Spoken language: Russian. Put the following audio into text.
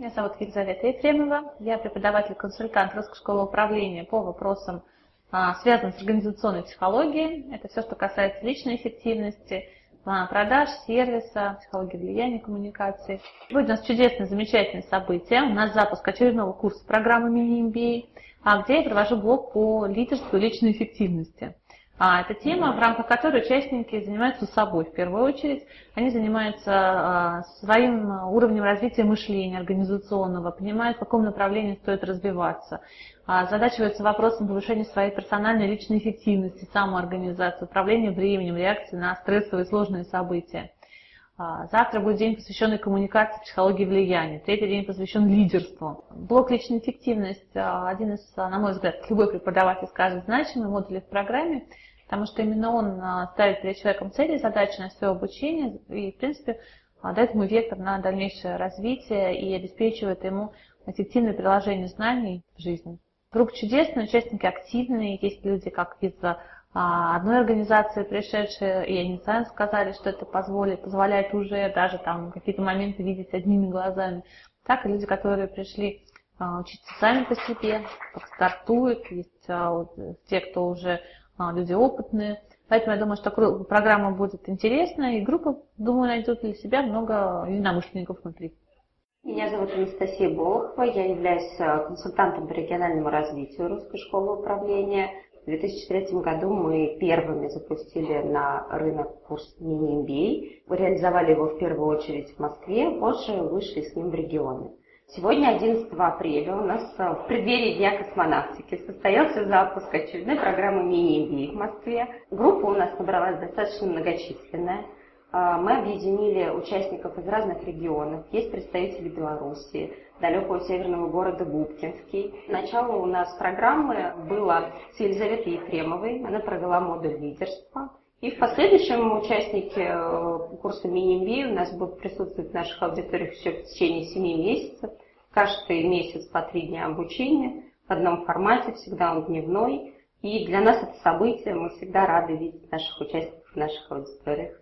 Меня зовут Елизавета Ефремова. Я преподаватель-консультант Русской школы управления по вопросам, а, связанным с организационной психологией. Это все, что касается личной эффективности, а, продаж, сервиса, психологии влияния, коммуникации. Будет у нас чудесное, замечательное событие. У нас запуск очередного курса программы мини-MBA, а, где я провожу блок по лидерству и личной эффективности. А, это тема, в рамках которой участники занимаются собой в первую очередь. Они занимаются а, своим уровнем развития мышления организационного, понимают, в каком направлении стоит развиваться, а, задачиваются вопросом повышения своей персональной личной эффективности, самоорганизации, управления временем, реакции на стрессовые сложные события. А, завтра будет день, посвященный коммуникации, психологии влияния. Третий день посвящен лидерству. Блок личной эффективности – один из, на мой взгляд, любой преподаватель скажет, значимый модуль в программе – потому что именно он а, ставит перед человеком цели, задачи на свое обучение и, в принципе, а, дает ему вектор на дальнейшее развитие и обеспечивает ему эффективное приложение знаний в жизни. Группа чудесная, участники активные, есть люди, как из а, одной организации пришедшие, и они сами сказали, что это позволит, позволяет уже даже там какие-то моменты видеть одними глазами. Так и люди, которые пришли учиться сами по себе, как стартуют, есть те, кто уже люди опытные. Поэтому я думаю, что программа будет интересная, и группа, думаю, найдет для себя много единомышленников внутри. Меня зовут Анастасия Болохова, я являюсь а, консультантом по региональному развитию Русской школы управления. В 2003 году мы первыми запустили на рынок курс мини-MBA. Реализовали его в первую очередь в Москве, позже вышли с ним в регионы. Сегодня, 11 апреля, у нас э, в преддверии Дня космонавтики состоялся запуск очередной программы мини-MBA в Москве. Группа у нас набралась достаточно многочисленная. Э, мы объединили участников из разных регионов. Есть представители Белоруссии, далекого северного города Губкинский. Начало у нас программы было с Елизаветой Ефремовой. Она провела модуль лидерства. И в последующем участники э, курса мини-MBA у нас будут присутствовать в наших аудиториях еще в течение 7 месяцев. Каждый месяц по три дня обучения в одном формате, всегда он дневной. И для нас это событие, мы всегда рады видеть наших участников в наших аудиториях.